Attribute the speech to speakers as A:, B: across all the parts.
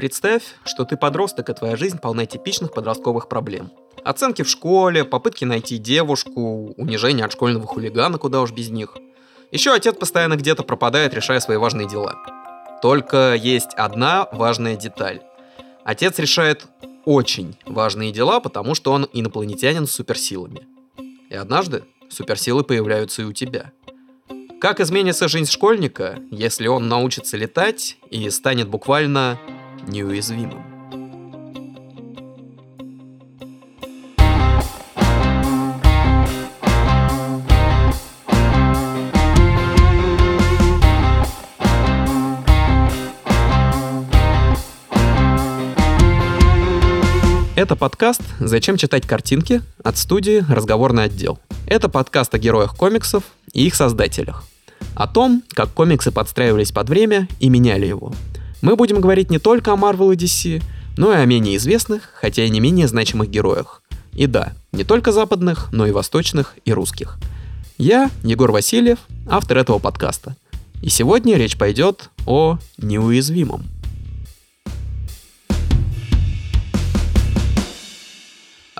A: Представь, что ты подросток, и твоя жизнь полна типичных подростковых проблем. Оценки в школе, попытки найти девушку, унижение от школьного хулигана, куда уж без них. Еще отец постоянно где-то пропадает, решая свои важные дела. Только есть одна важная деталь. Отец решает очень важные дела, потому что он инопланетянин с суперсилами. И однажды суперсилы появляются и у тебя. Как изменится жизнь школьника, если он научится летать и станет буквально неуязвимым? Это подкаст «Зачем читать картинки» от студии «Разговорный отдел». Это подкаст о героях комиксов и их создателях. О том, как комиксы подстраивались под время и меняли его. Мы будем говорить не только о Marvel и DC, но и о менее известных, хотя и не менее значимых героях. И да, не только западных, но и восточных и русских. Я Егор Васильев, автор этого подкаста. И сегодня речь пойдет о неуязвимом –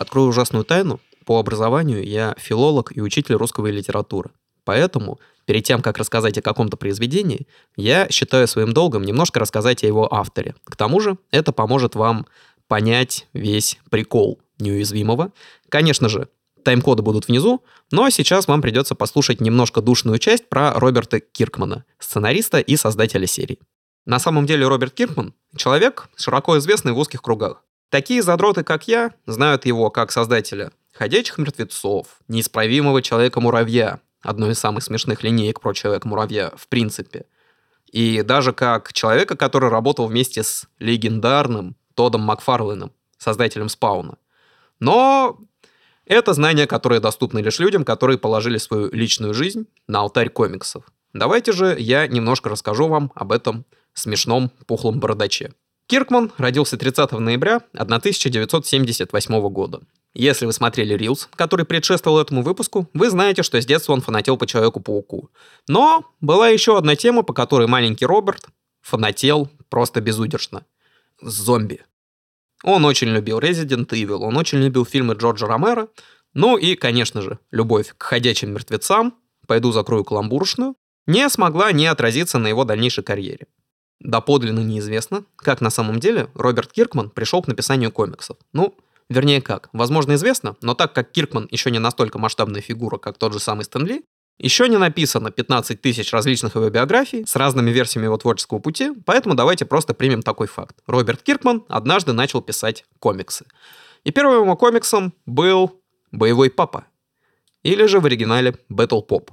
A: Открою ужасную тайну. По образованию я филолог и учитель русского и литературы. Поэтому, перед тем, как рассказать о каком-то произведении, я считаю своим долгом немножко рассказать о его авторе. К тому же, это поможет вам понять весь прикол неуязвимого. Конечно же, тайм-коды будут внизу, но сейчас вам придется послушать немножко душную часть про Роберта Киркмана, сценариста и создателя серии. На самом деле Роберт Киркман — человек, широко известный в узких кругах. Такие задроты, как я, знают его как создателя «Ходячих мертвецов», «Неисправимого человека-муравья», одной из самых смешных линеек про Человека-муравья в принципе. И даже как человека, который работал вместе с легендарным Тодом Макфарленом, создателем Спауна. Но это знания, которые доступны лишь людям, которые положили свою личную жизнь на алтарь комиксов. Давайте же я немножко расскажу вам об этом смешном пухлом бородаче. Киркман родился 30 ноября 1978 года. Если вы смотрели Reels, который предшествовал этому выпуску, вы знаете, что с детства он фанател по Человеку-пауку. Но была еще одна тема, по которой маленький Роберт фанател просто безудержно. Зомби. Он очень любил Resident Evil, он очень любил фильмы Джорджа Ромера, ну и, конечно же, любовь к ходячим мертвецам, пойду закрою каламбуршную, не смогла не отразиться на его дальнейшей карьере. Доподлинно неизвестно, как на самом деле Роберт Киркман пришел к написанию комиксов. Ну, вернее как, возможно известно, но так как Киркман еще не настолько масштабная фигура, как тот же самый Стэнли, еще не написано 15 тысяч различных его биографий с разными версиями его творческого пути, поэтому давайте просто примем такой факт. Роберт Киркман однажды начал писать комиксы. И первым его комиксом был «Боевой папа», или же в оригинале «Battle Pop».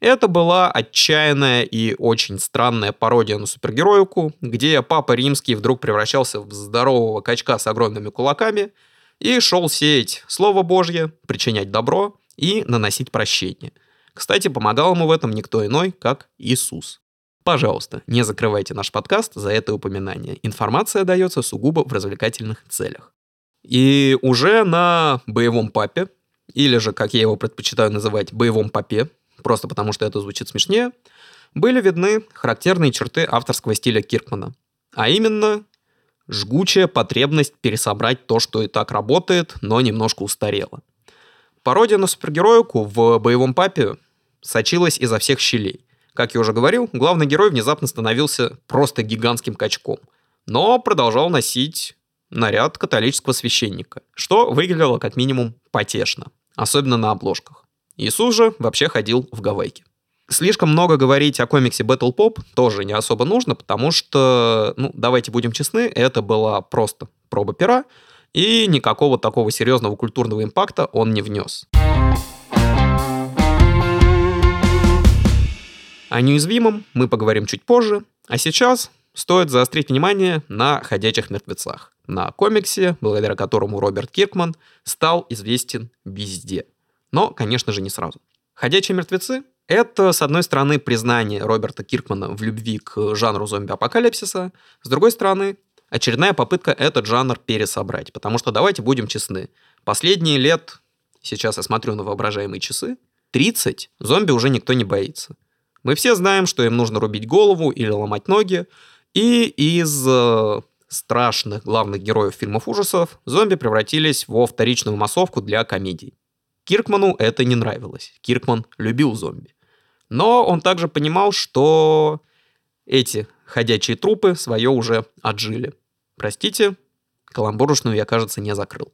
A: Это была отчаянная и очень странная пародия на супергероику, где папа римский вдруг превращался в здорового качка с огромными кулаками и шел сеять Слово Божье, причинять добро и наносить прощение. Кстати, помогал ему в этом никто иной, как Иисус. Пожалуйста, не закрывайте наш подкаст за это упоминание. Информация дается сугубо в развлекательных целях. И уже на боевом папе, или же, как я его предпочитаю называть, боевом папе, просто потому что это звучит смешнее, были видны характерные черты авторского стиля Киркмана. А именно, жгучая потребность пересобрать то, что и так работает, но немножко устарело. Пародия на супергероику в «Боевом папе» сочилась изо всех щелей. Как я уже говорил, главный герой внезапно становился просто гигантским качком, но продолжал носить наряд католического священника, что выглядело как минимум потешно, особенно на обложках. Иисус же вообще ходил в гавайки. Слишком много говорить о комиксе Battle Pop тоже не особо нужно, потому что, ну, давайте будем честны, это была просто проба пера, и никакого такого серьезного культурного импакта он не внес. О неуязвимом мы поговорим чуть позже, а сейчас стоит заострить внимание на «Ходячих мертвецах», на комиксе, благодаря которому Роберт Киркман стал известен везде – но, конечно же, не сразу. «Ходячие мертвецы» — это, с одной стороны, признание Роберта Киркмана в любви к жанру зомби-апокалипсиса, с другой стороны, очередная попытка этот жанр пересобрать. Потому что, давайте будем честны, последние лет, сейчас я смотрю на воображаемые часы, 30 зомби уже никто не боится. Мы все знаем, что им нужно рубить голову или ломать ноги, и из э, страшных главных героев фильмов ужасов, зомби превратились во вторичную массовку для комедий. Киркману это не нравилось. Киркман любил зомби. Но он также понимал, что эти ходячие трупы свое уже отжили. Простите, каламбурушную я, кажется, не закрыл.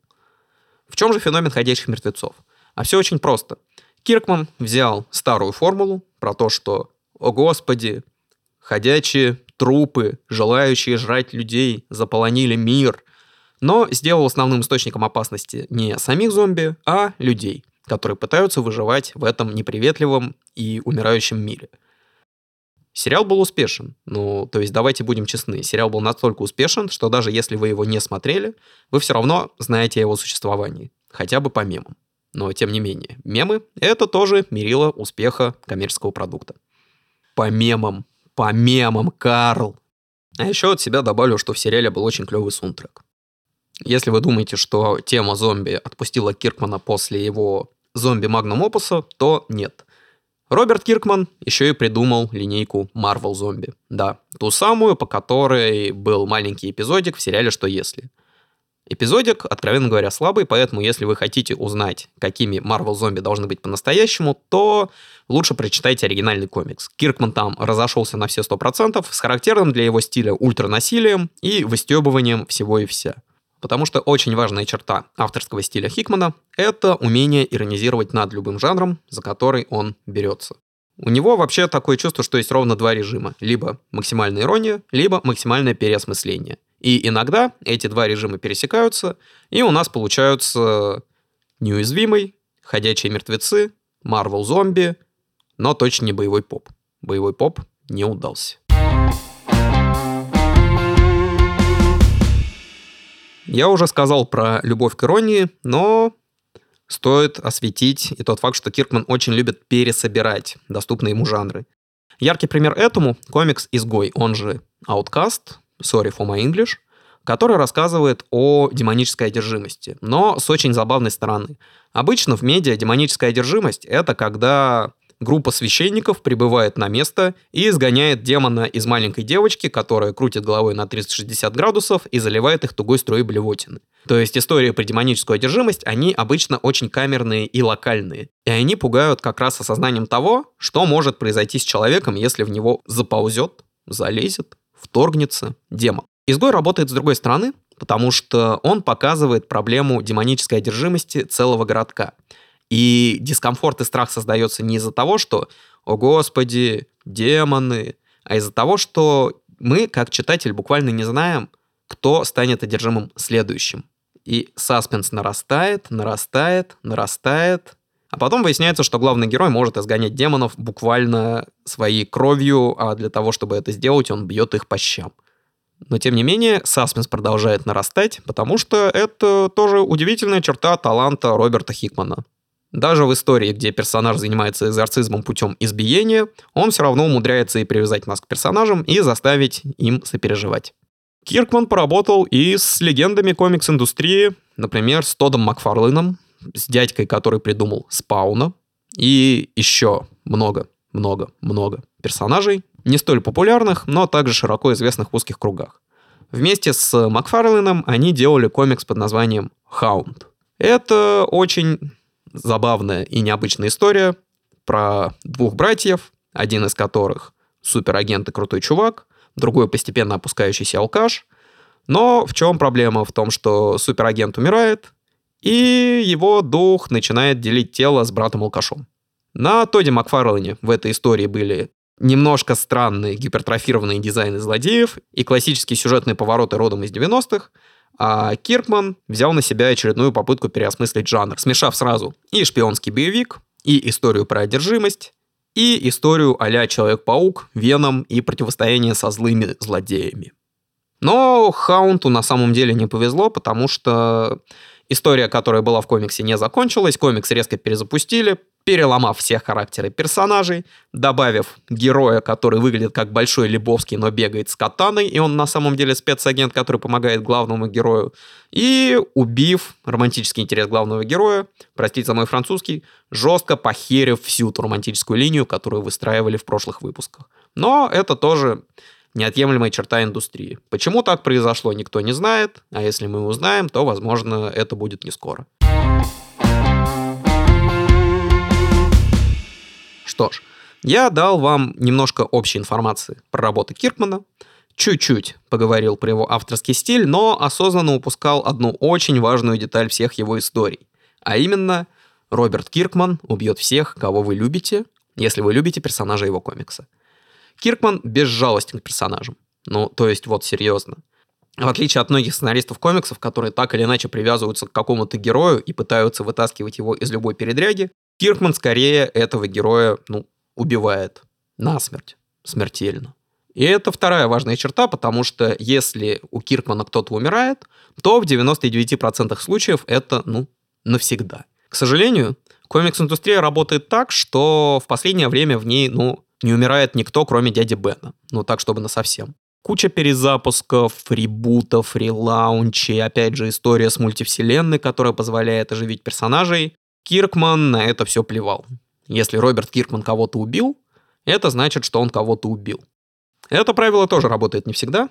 A: В чем же феномен ходячих мертвецов? А все очень просто. Киркман взял старую формулу про то, что, о господи, ходячие трупы, желающие жрать людей, заполонили мир, но сделал основным источником опасности не самих зомби, а людей, которые пытаются выживать в этом неприветливом и умирающем мире. Сериал был успешен. Ну, то есть давайте будем честны. Сериал был настолько успешен, что даже если вы его не смотрели, вы все равно знаете о его существовании. Хотя бы по мемам. Но тем не менее, мемы — это тоже мерило успеха коммерческого продукта. По мемам. По мемам, Карл. А еще от себя добавлю, что в сериале был очень клевый саундтрек. Если вы думаете, что тема зомби отпустила Киркмана после его зомби Магнум Опуса, то нет. Роберт Киркман еще и придумал линейку Marvel Зомби. Да, ту самую, по которой был маленький эпизодик в сериале «Что если?». Эпизодик, откровенно говоря, слабый, поэтому если вы хотите узнать, какими Marvel зомби должны быть по-настоящему, то лучше прочитайте оригинальный комикс. Киркман там разошелся на все 100% с характерным для его стиля ультранасилием и выстебыванием всего и вся. Потому что очень важная черта авторского стиля Хикмана — это умение иронизировать над любым жанром, за который он берется. У него вообще такое чувство, что есть ровно два режима. Либо максимальная ирония, либо максимальное переосмысление. И иногда эти два режима пересекаются, и у нас получаются неуязвимый, ходячие мертвецы, Марвел зомби, но точно не боевой поп. Боевой поп не удался. Я уже сказал про любовь к иронии, но стоит осветить и тот факт, что Киркман очень любит пересобирать доступные ему жанры. Яркий пример этому — комикс «Изгой», он же Outcast, Sorry for my English, который рассказывает о демонической одержимости, но с очень забавной стороны. Обычно в медиа демоническая одержимость — это когда группа священников прибывает на место и изгоняет демона из маленькой девочки, которая крутит головой на 360 градусов и заливает их тугой струей блевотины. То есть истории про демоническую одержимость, они обычно очень камерные и локальные. И они пугают как раз осознанием того, что может произойти с человеком, если в него заползет, залезет, вторгнется демон. Изгой работает с другой стороны, потому что он показывает проблему демонической одержимости целого городка. И дискомфорт и страх создается не из-за того, что «О господи, демоны», а из-за того, что мы, как читатель, буквально не знаем, кто станет одержимым следующим. И саспенс нарастает, нарастает, нарастает. А потом выясняется, что главный герой может изгонять демонов буквально своей кровью, а для того, чтобы это сделать, он бьет их по щам. Но, тем не менее, саспенс продолжает нарастать, потому что это тоже удивительная черта таланта Роберта Хикмана. Даже в истории, где персонаж занимается экзорцизмом путем избиения, он все равно умудряется и привязать нас к персонажам и заставить им сопереживать. Киркман поработал и с легендами комикс-индустрии, например, с Тодом Макфарлином, с дядькой, который придумал Спауна, и еще много, много, много персонажей, не столь популярных, но также широко известных в узких кругах. Вместе с Макфарлином они делали комикс под названием «Хаунд». Это очень забавная и необычная история про двух братьев, один из которых суперагент и крутой чувак, другой постепенно опускающийся алкаш. Но в чем проблема? В том, что суперагент умирает, и его дух начинает делить тело с братом-алкашом. На Тоде Макфарлане в этой истории были немножко странные гипертрофированные дизайны злодеев и классические сюжетные повороты родом из 90-х, а Киркман взял на себя очередную попытку переосмыслить жанр, смешав сразу и шпионский боевик, и историю про одержимость, и историю а Человек-паук, Веном и противостояние со злыми злодеями. Но Хаунту на самом деле не повезло, потому что история, которая была в комиксе, не закончилась, комикс резко перезапустили, переломав все характеры персонажей, добавив героя, который выглядит как Большой Лебовский, но бегает с катаной, и он на самом деле спецагент, который помогает главному герою, и убив романтический интерес главного героя, простите за мой французский, жестко похерив всю ту романтическую линию, которую выстраивали в прошлых выпусках. Но это тоже неотъемлемая черта индустрии. Почему так произошло, никто не знает, а если мы узнаем, то, возможно, это будет не скоро. Что ж, я дал вам немножко общей информации про работы Киркмана, чуть-чуть поговорил про его авторский стиль, но осознанно упускал одну очень важную деталь всех его историй. А именно, Роберт Киркман убьет всех, кого вы любите, если вы любите персонажа его комикса. Киркман безжалостен к персонажам. Ну, то есть, вот серьезно. В отличие от многих сценаристов комиксов, которые так или иначе привязываются к какому-то герою и пытаются вытаскивать его из любой передряги, Киркман скорее этого героя, ну, убивает насмерть, смертельно. И это вторая важная черта, потому что если у Киркмана кто-то умирает, то в 99% случаев это, ну, навсегда. К сожалению, комикс-индустрия работает так, что в последнее время в ней, ну, не умирает никто, кроме дяди Бена. Ну, так, чтобы на совсем. Куча перезапусков, ребутов, релаунчей, опять же, история с мультивселенной, которая позволяет оживить персонажей. Киркман на это все плевал. Если Роберт Киркман кого-то убил, это значит, что он кого-то убил. Это правило тоже работает не всегда,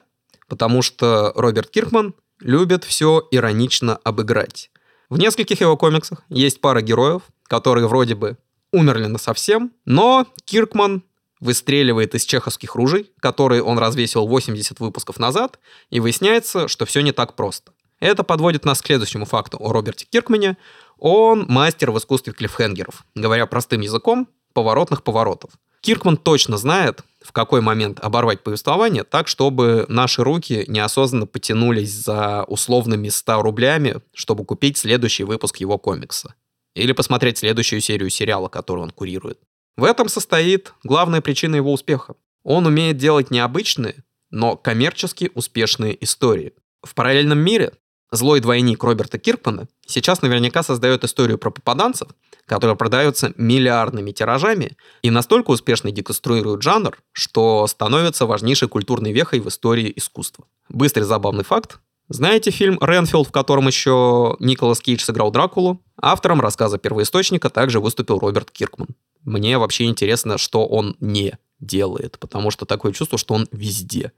A: потому что Роберт Киркман любит все иронично обыграть. В нескольких его комиксах есть пара героев, которые вроде бы умерли на совсем, но Киркман выстреливает из чеховских ружей, которые он развесил 80 выпусков назад, и выясняется, что все не так просто. Это подводит нас к следующему факту о Роберте Киркмане. Он мастер в искусстве клиффхенгеров, говоря простым языком, поворотных поворотов. Киркман точно знает, в какой момент оборвать повествование так, чтобы наши руки неосознанно потянулись за условными 100 рублями, чтобы купить следующий выпуск его комикса. Или посмотреть следующую серию сериала, который он курирует. В этом состоит главная причина его успеха. Он умеет делать необычные, но коммерчески успешные истории. В параллельном мире злой двойник Роберта Киркмана сейчас наверняка создает историю про попаданцев, которые продаются миллиардными тиражами и настолько успешно деконструируют жанр, что становится важнейшей культурной вехой в истории искусства. Быстрый забавный факт. Знаете фильм «Ренфилд», в котором еще Николас Кейдж сыграл Дракулу? Автором рассказа первоисточника также выступил Роберт Киркман. Мне вообще интересно, что он не делает, потому что такое чувство, что он везде.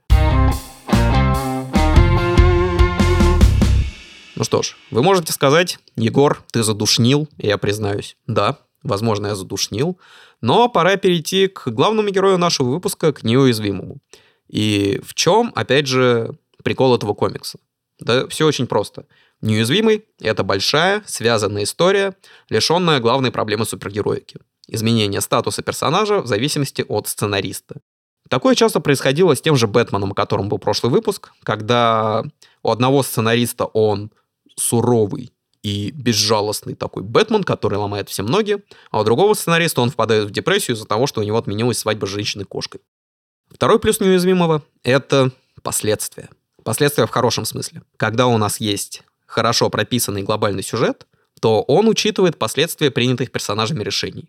A: Ну что ж, вы можете сказать, Егор, ты задушнил, я признаюсь. Да, возможно, я задушнил, но пора перейти к главному герою нашего выпуска, к неуязвимому. И в чем, опять же, прикол этого комикса? Да все очень просто. Неуязвимый — это большая, связанная история, лишенная главной проблемы супергероики изменение статуса персонажа в зависимости от сценариста. Такое часто происходило с тем же Бэтменом, о котором был прошлый выпуск, когда у одного сценариста он суровый и безжалостный такой Бэтмен, который ломает всем ноги, а у другого сценариста он впадает в депрессию из-за того, что у него отменилась свадьба с женщиной-кошкой. Второй плюс неуязвимого — это последствия. Последствия в хорошем смысле. Когда у нас есть хорошо прописанный глобальный сюжет, то он учитывает последствия принятых персонажами решений.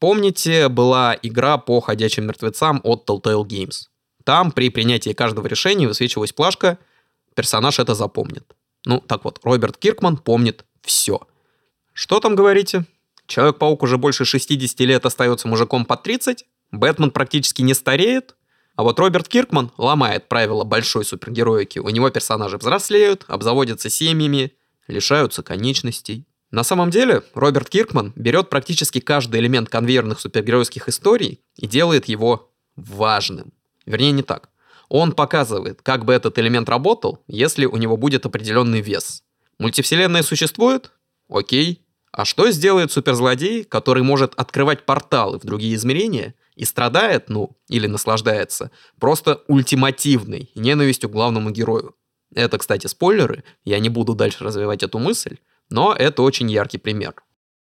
A: Помните, была игра по ходячим мертвецам от Telltale Games. Там при принятии каждого решения высвечивалась плашка, персонаж это запомнит. Ну, так вот, Роберт Киркман помнит все. Что там говорите? Человек-паук уже больше 60 лет остается мужиком под 30, Бэтмен практически не стареет, а вот Роберт Киркман ломает правила большой супергероики. У него персонажи взрослеют, обзаводятся семьями, лишаются конечностей. На самом деле, Роберт Киркман берет практически каждый элемент конвейерных супергеройских историй и делает его важным. Вернее, не так. Он показывает, как бы этот элемент работал, если у него будет определенный вес. Мультивселенная существует? Окей. А что сделает суперзлодей, который может открывать порталы в другие измерения и страдает, ну, или наслаждается, просто ультимативной ненавистью к главному герою? Это, кстати, спойлеры, я не буду дальше развивать эту мысль, но это очень яркий пример.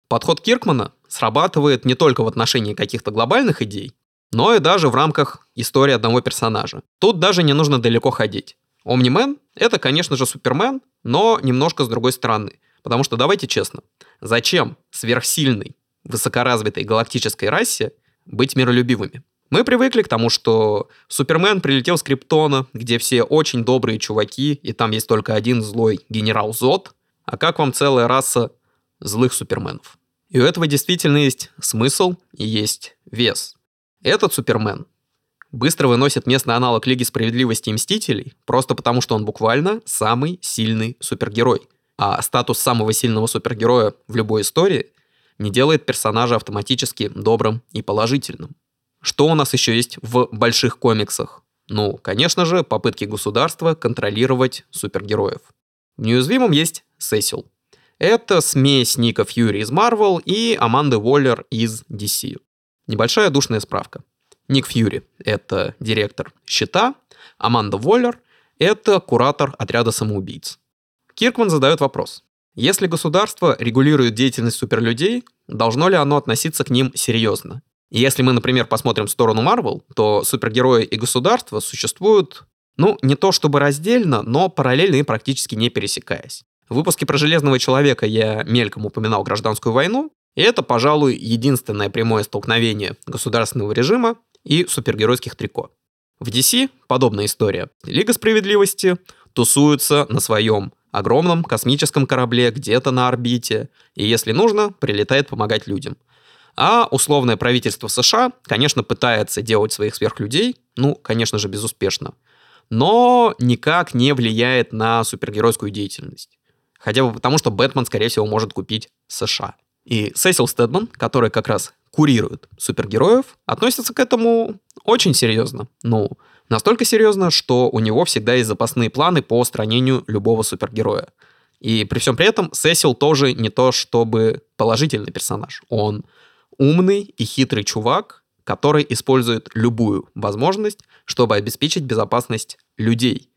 A: Подход Киркмана срабатывает не только в отношении каких-то глобальных идей, но и даже в рамках истории одного персонажа. Тут даже не нужно далеко ходить. Омнимен — это, конечно же, Супермен, но немножко с другой стороны. Потому что, давайте честно, зачем сверхсильной, высокоразвитой галактической расе быть миролюбивыми? Мы привыкли к тому, что Супермен прилетел с Криптона, где все очень добрые чуваки, и там есть только один злой генерал Зод, а как вам целая раса злых суперменов. И у этого действительно есть смысл и есть вес. Этот супермен быстро выносит местный аналог Лиги Справедливости и Мстителей, просто потому что он буквально самый сильный супергерой. А статус самого сильного супергероя в любой истории не делает персонажа автоматически добрым и положительным. Что у нас еще есть в больших комиксах? Ну, конечно же, попытки государства контролировать супергероев. В неуязвимом есть Сесил. Это смесь Ника Фьюри из Marvel и Аманды Уоллер из DC. Небольшая душная справка. Ник Фьюри — это директор «Щита», Аманда Воллер — это куратор отряда самоубийц. Киркман задает вопрос. Если государство регулирует деятельность суперлюдей, должно ли оно относиться к ним серьезно? Если мы, например, посмотрим в сторону Марвел, то супергерои и государство существуют, ну, не то чтобы раздельно, но параллельно и практически не пересекаясь. В выпуске про Железного Человека я мельком упоминал гражданскую войну, и это, пожалуй, единственное прямое столкновение государственного режима и супергеройских трико. В DC подобная история. Лига Справедливости тусуется на своем огромном космическом корабле где-то на орбите, и если нужно, прилетает помогать людям. А условное правительство США, конечно, пытается делать своих сверхлюдей, ну, конечно же, безуспешно, но никак не влияет на супергеройскую деятельность. Хотя бы потому, что Бэтмен, скорее всего, может купить США. И Сесил Стэдман, который как раз курирует супергероев, относится к этому очень серьезно. Ну, настолько серьезно, что у него всегда есть запасные планы по устранению любого супергероя. И при всем при этом Сесил тоже не то чтобы положительный персонаж. Он умный и хитрый чувак, который использует любую возможность, чтобы обеспечить безопасность людей.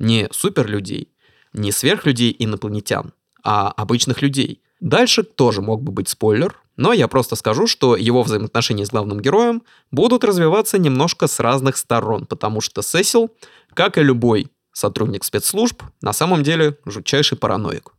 A: Не суперлюдей, не сверхлюдей инопланетян, а обычных людей. Дальше тоже мог бы быть спойлер, но я просто скажу, что его взаимоотношения с главным героем будут развиваться немножко с разных сторон, потому что Сесил, как и любой сотрудник спецслужб, на самом деле жутчайший параноик.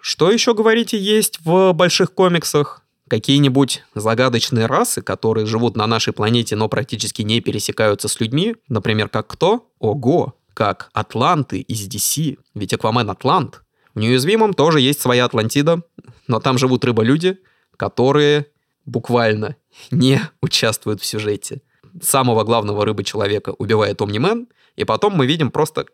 A: Что еще, говорите, есть в больших комиксах? Какие-нибудь загадочные расы, которые живут на нашей планете, но практически не пересекаются с людьми, например, как кто? Ого, как Атланты из DC, ведь Аквамен Атлант. В Неуязвимом тоже есть своя Атлантида, но там живут рыболюди, которые буквально не участвуют в сюжете. Самого главного рыбы-человека убивает Омнимен, и потом мы видим просто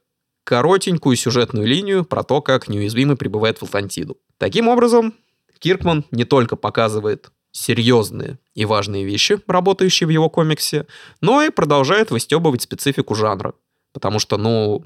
A: коротенькую сюжетную линию про то, как неуязвимый прибывает в Атлантиду. Таким образом, Киркман не только показывает серьезные и важные вещи, работающие в его комиксе, но и продолжает выстебывать специфику жанра. Потому что, ну,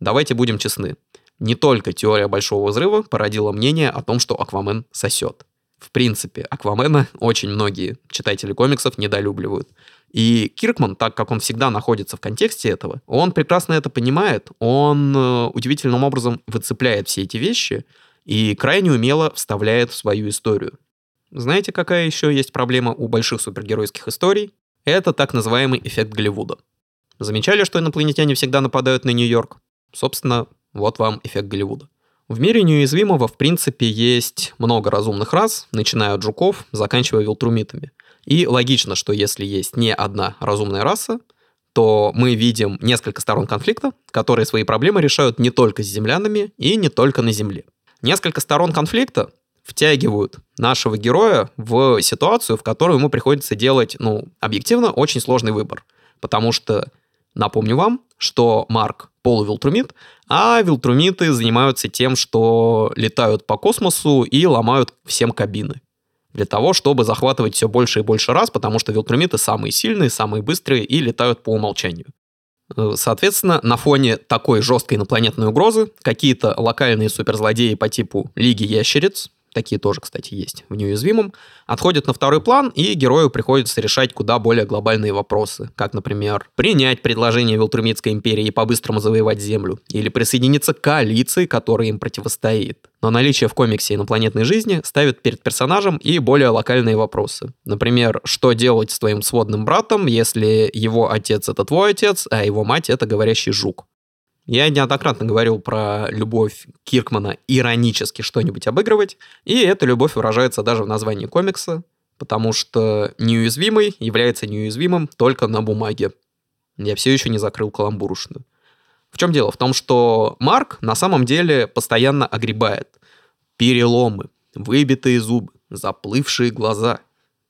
A: давайте будем честны, не только теория Большого Взрыва породила мнение о том, что Аквамен сосет. В принципе, Аквамена очень многие читатели комиксов недолюбливают. И Киркман, так как он всегда находится в контексте этого, он прекрасно это понимает, он э, удивительным образом выцепляет все эти вещи и крайне умело вставляет в свою историю. Знаете, какая еще есть проблема у больших супергеройских историй? Это так называемый эффект Голливуда. Замечали, что инопланетяне всегда нападают на Нью-Йорк? Собственно, вот вам эффект Голливуда. В мире неуязвимого, в принципе, есть много разумных рас, начиная от жуков, заканчивая вилтрумитами. И логично, что если есть не одна разумная раса, то мы видим несколько сторон конфликта, которые свои проблемы решают не только с землянами и не только на Земле. Несколько сторон конфликта втягивают нашего героя в ситуацию, в которой ему приходится делать, ну, объективно, очень сложный выбор. Потому что Напомню вам, что Марк полувилтрумит, а вилтрумиты занимаются тем, что летают по космосу и ломают всем кабины. Для того, чтобы захватывать все больше и больше раз, потому что вилтрумиты самые сильные, самые быстрые и летают по умолчанию. Э, соответственно, на фоне такой жесткой инопланетной угрозы какие-то локальные суперзлодеи по типу Лиги Ящериц, такие тоже, кстати, есть в неуязвимом, отходят на второй план, и герою приходится решать куда более глобальные вопросы, как, например, принять предложение Вилтрумитской империи и по-быстрому завоевать Землю, или присоединиться к коалиции, которая им противостоит. Но наличие в комиксе инопланетной жизни ставит перед персонажем и более локальные вопросы. Например, что делать с твоим сводным братом, если его отец это твой отец, а его мать это говорящий жук? Я неоднократно говорил про любовь Киркмана иронически что-нибудь обыгрывать, и эта любовь выражается даже в названии комикса, потому что неуязвимый является неуязвимым только на бумаге. Я все еще не закрыл каламбурушную. В чем дело? В том, что Марк на самом деле постоянно огребает. Переломы, выбитые зубы, заплывшие глаза,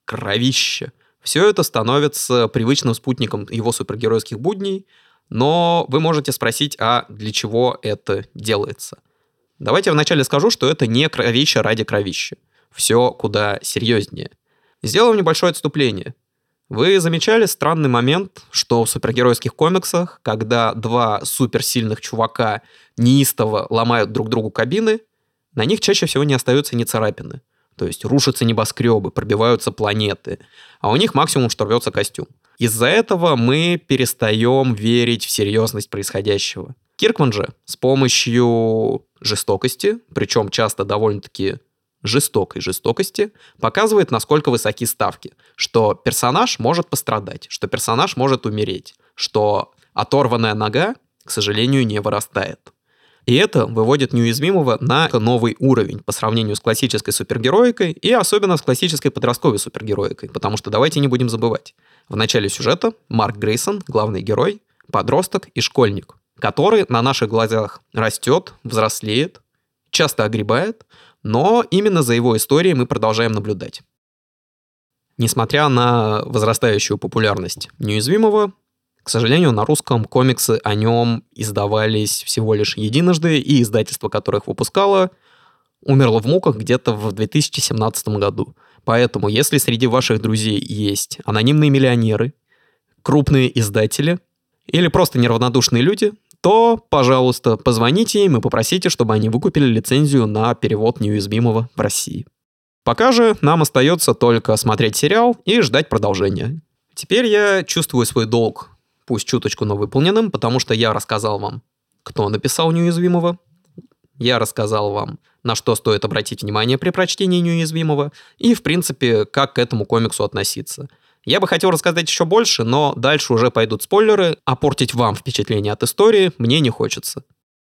A: кровища, Все это становится привычным спутником его супергеройских будней, но вы можете спросить, а для чего это делается? Давайте я вначале скажу, что это не кровище ради кровища. Все куда серьезнее. Сделаем небольшое отступление. Вы замечали странный момент, что в супергеройских комиксах, когда два суперсильных чувака неистово ломают друг другу кабины, на них чаще всего не остаются ни царапины. То есть рушатся небоскребы, пробиваются планеты, а у них максимум что рвется костюм. Из-за этого мы перестаем верить в серьезность происходящего. Киркман же с помощью жестокости, причем часто довольно-таки жестокой жестокости, показывает, насколько высоки ставки, что персонаж может пострадать, что персонаж может умереть, что оторванная нога, к сожалению, не вырастает. И это выводит неуязвимого на новый уровень по сравнению с классической супергероикой и особенно с классической подростковой супергероикой, потому что давайте не будем забывать. В начале сюжета Марк Грейсон, главный герой, подросток и школьник, который на наших глазах растет, взрослеет, часто огребает, но именно за его историей мы продолжаем наблюдать. Несмотря на возрастающую популярность неуязвимого, к сожалению, на русском комиксы о нем издавались всего лишь единожды, и издательство, которое их выпускало, умерло в муках где-то в 2017 году. Поэтому, если среди ваших друзей есть анонимные миллионеры, крупные издатели или просто неравнодушные люди, то, пожалуйста, позвоните им и попросите, чтобы они выкупили лицензию на перевод неуязвимого в России. Пока же нам остается только смотреть сериал и ждать продолжения. Теперь я чувствую свой долг, пусть чуточку, но выполненным, потому что я рассказал вам, кто написал неуязвимого, я рассказал вам, на что стоит обратить внимание при прочтении неуязвимого и, в принципе, как к этому комиксу относиться. Я бы хотел рассказать еще больше, но дальше уже пойдут спойлеры, а портить вам впечатление от истории мне не хочется.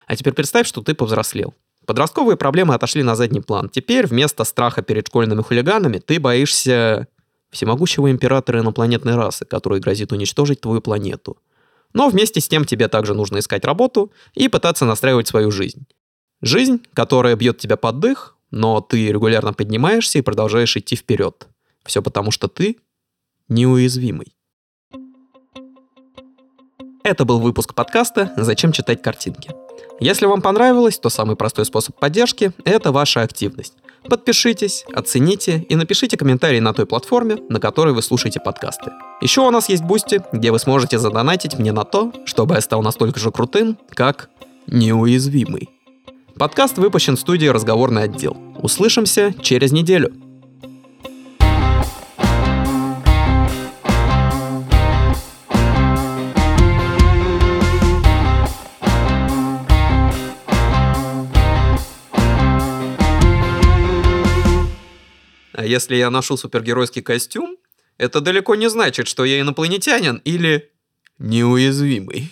A: А теперь представь, что ты повзрослел. Подростковые проблемы отошли на задний план. Теперь вместо страха перед школьными хулиганами ты боишься всемогущего императора инопланетной расы, который грозит уничтожить твою планету. Но вместе с тем тебе также нужно искать работу и пытаться настраивать свою жизнь. Жизнь, которая бьет тебя под дых, но ты регулярно поднимаешься и продолжаешь идти вперед. Все потому, что ты неуязвимый. Это был выпуск подкаста «Зачем читать картинки?». Если вам понравилось, то самый простой способ поддержки – это ваша активность. Подпишитесь, оцените и напишите комментарий на той платформе, на которой вы слушаете подкасты. Еще у нас есть Boosty, где вы сможете задонатить мне на то, чтобы я стал настолько же крутым, как неуязвимый. Подкаст выпущен в студии «Разговорный отдел». Услышимся через неделю. Если я ношу супергеройский костюм, это далеко не значит, что я инопланетянин или неуязвимый.